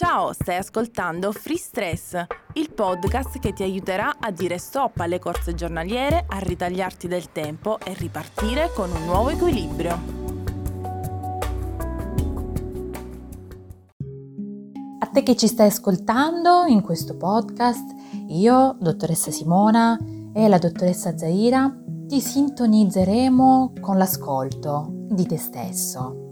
Ciao, stai ascoltando Free Stress, il podcast che ti aiuterà a dire stop alle corse giornaliere, a ritagliarti del tempo e ripartire con un nuovo equilibrio. A te che ci stai ascoltando in questo podcast, io, dottoressa Simona e la dottoressa Zaira ti sintonizzeremo con l'ascolto di te stesso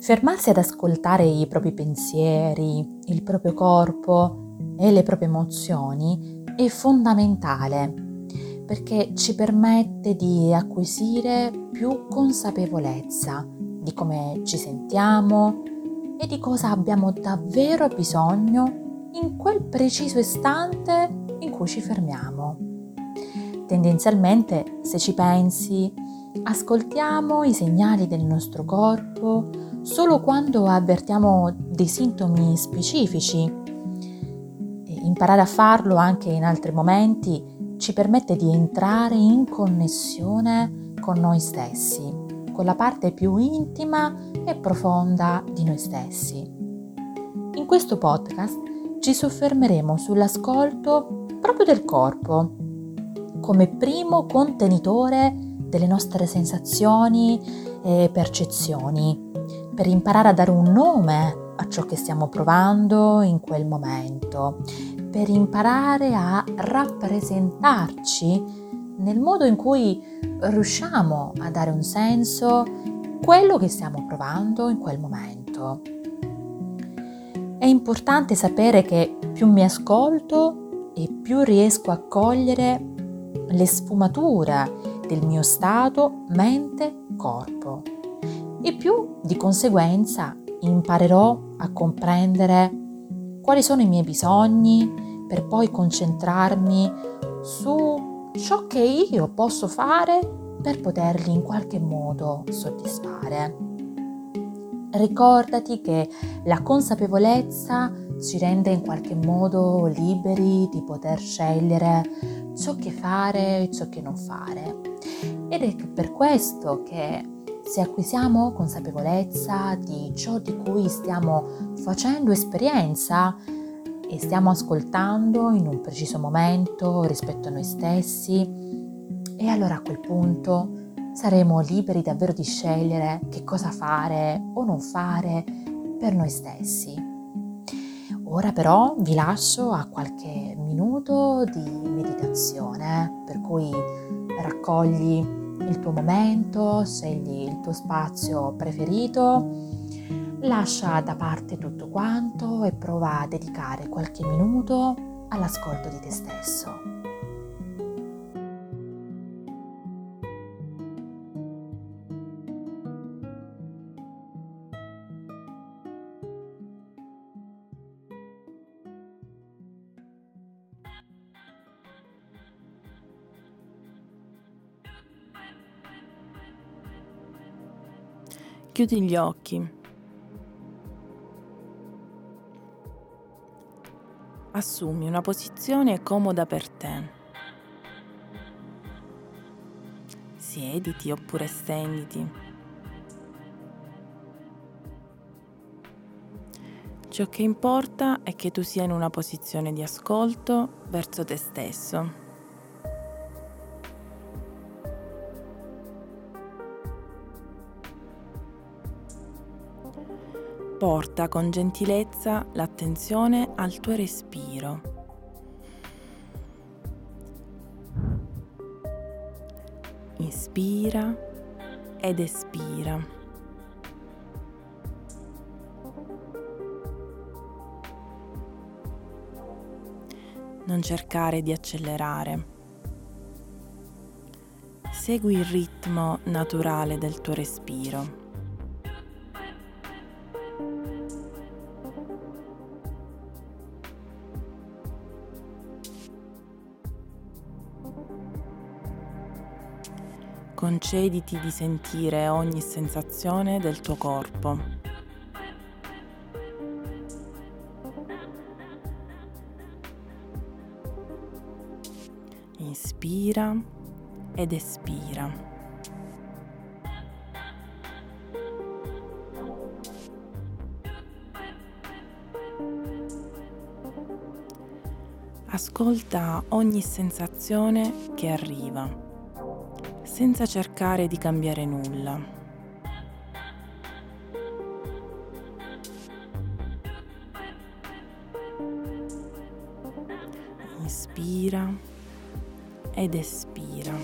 Fermarsi ad ascoltare i propri pensieri, il proprio corpo e le proprie emozioni è fondamentale perché ci permette di acquisire più consapevolezza di come ci sentiamo e di cosa abbiamo davvero bisogno in quel preciso istante in cui ci fermiamo. Tendenzialmente, se ci pensi, ascoltiamo i segnali del nostro corpo solo quando avvertiamo dei sintomi specifici. Imparare a farlo anche in altri momenti ci permette di entrare in connessione con noi stessi, con la parte più intima e profonda di noi stessi. In questo podcast ci soffermeremo sull'ascolto proprio del corpo, come primo contenitore delle nostre sensazioni e percezioni per imparare a dare un nome a ciò che stiamo provando in quel momento, per imparare a rappresentarci nel modo in cui riusciamo a dare un senso a quello che stiamo provando in quel momento. È importante sapere che più mi ascolto e più riesco a cogliere le sfumature del mio stato mente-corpo e più di conseguenza imparerò a comprendere quali sono i miei bisogni per poi concentrarmi su ciò che io posso fare per poterli in qualche modo soddisfare. Ricordati che la consapevolezza ci rende in qualche modo liberi di poter scegliere ciò che fare e ciò che non fare. Ed è per questo che se acquisiamo consapevolezza di ciò di cui stiamo facendo esperienza e stiamo ascoltando in un preciso momento rispetto a noi stessi, e allora a quel punto saremo liberi davvero di scegliere che cosa fare o non fare per noi stessi. Ora però vi lascio a qualche minuto di meditazione, per cui raccogli il tuo momento, scegli il tuo spazio preferito, lascia da parte tutto quanto e prova a dedicare qualche minuto all'ascolto di te stesso. Chiudi gli occhi. Assumi una posizione comoda per te. Siediti oppure stenditi. Ciò che importa è che tu sia in una posizione di ascolto verso te stesso. Porta con gentilezza l'attenzione al tuo respiro. Inspira ed espira. Non cercare di accelerare. Segui il ritmo naturale del tuo respiro. concediti di sentire ogni sensazione del tuo corpo. Inspira ed espira. Ascolta ogni sensazione che arriva senza cercare di cambiare nulla. Inspira ed espira.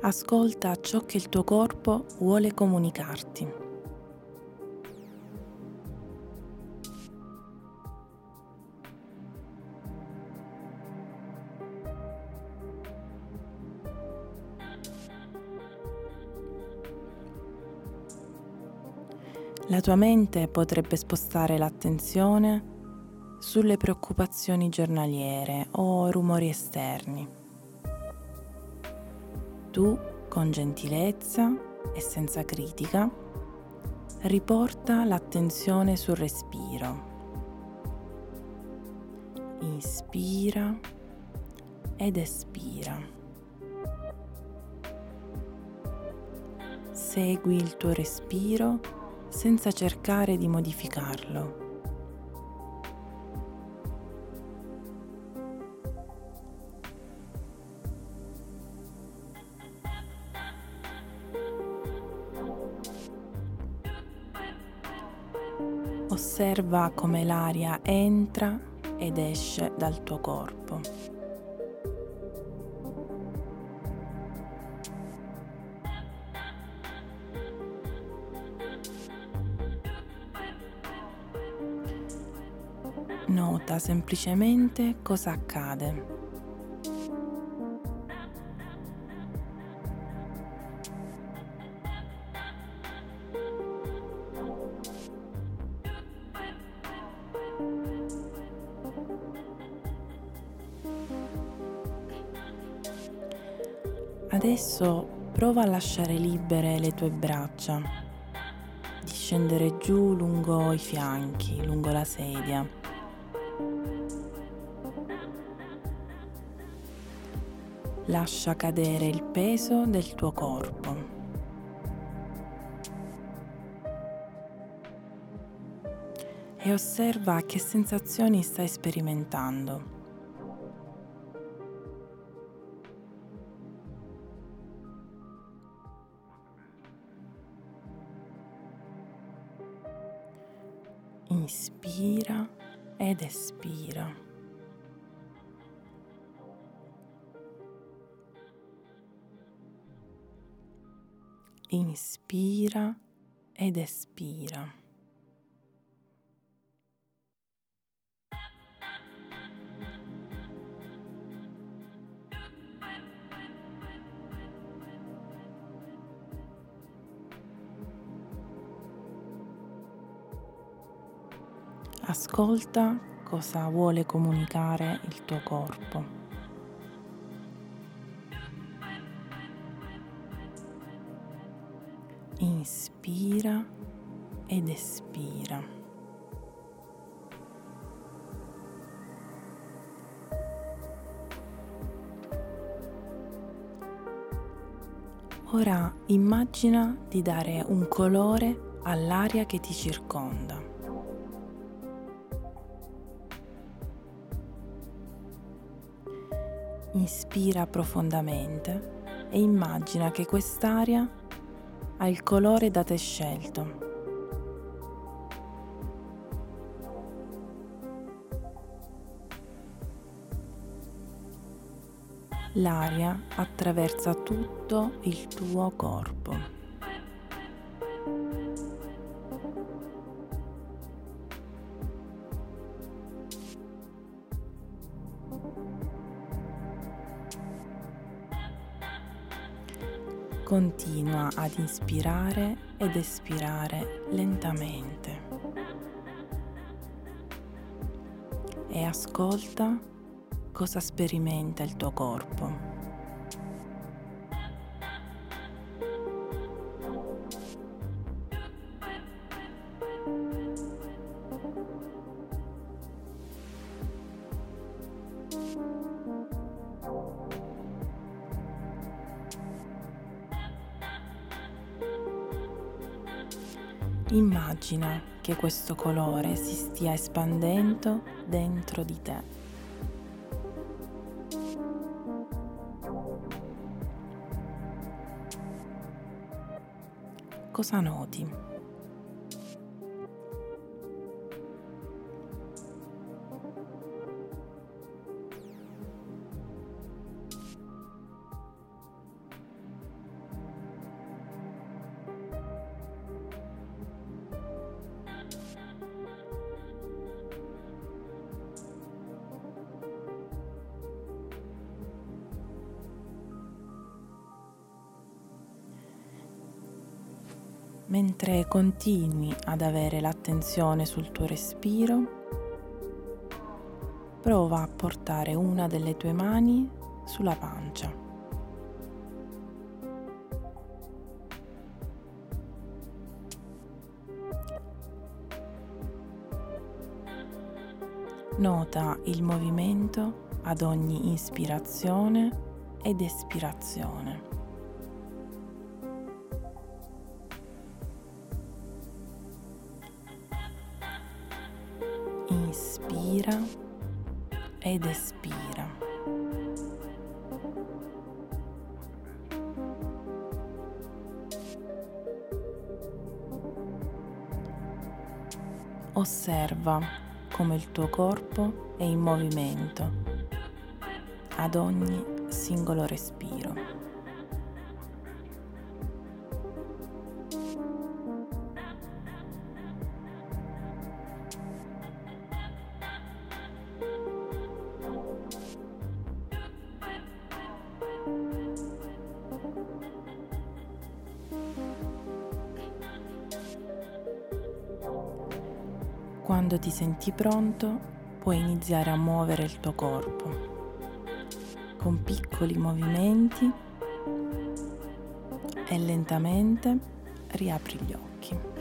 Ascolta ciò che il tuo corpo vuole comunicarti. La tua mente potrebbe spostare l'attenzione sulle preoccupazioni giornaliere o rumori esterni tu, con gentilezza e senza critica, riporta l'attenzione sul respiro. Inspira ed espira. Segui il tuo respiro senza cercare di modificarlo. Osserva come l'aria entra ed esce dal tuo corpo. Nota semplicemente cosa accade. Adesso prova a lasciare libere le tue braccia, di scendere giù lungo i fianchi, lungo la sedia. Lascia cadere il peso del tuo corpo. E osserva che sensazioni stai sperimentando. Inspira ed espira. Inspira ed espira. Ascolta cosa vuole comunicare il tuo corpo. Inspira ed espira. Ora immagina di dare un colore all'aria che ti circonda. Inspira profondamente e immagina che quest'aria ha il colore da te scelto. L'aria attraversa tutto il tuo corpo. Continua ad inspirare ed espirare lentamente e ascolta cosa sperimenta il tuo corpo. Immagina che questo colore si stia espandendo dentro di te. Cosa noti? Mentre continui ad avere l'attenzione sul tuo respiro, prova a portare una delle tue mani sulla pancia. Nota il movimento ad ogni ispirazione ed espirazione. Inspira ed espira. Osserva come il tuo corpo è in movimento ad ogni singolo respiro. Quando ti senti pronto, puoi iniziare a muovere il tuo corpo con piccoli movimenti e lentamente riapri gli occhi.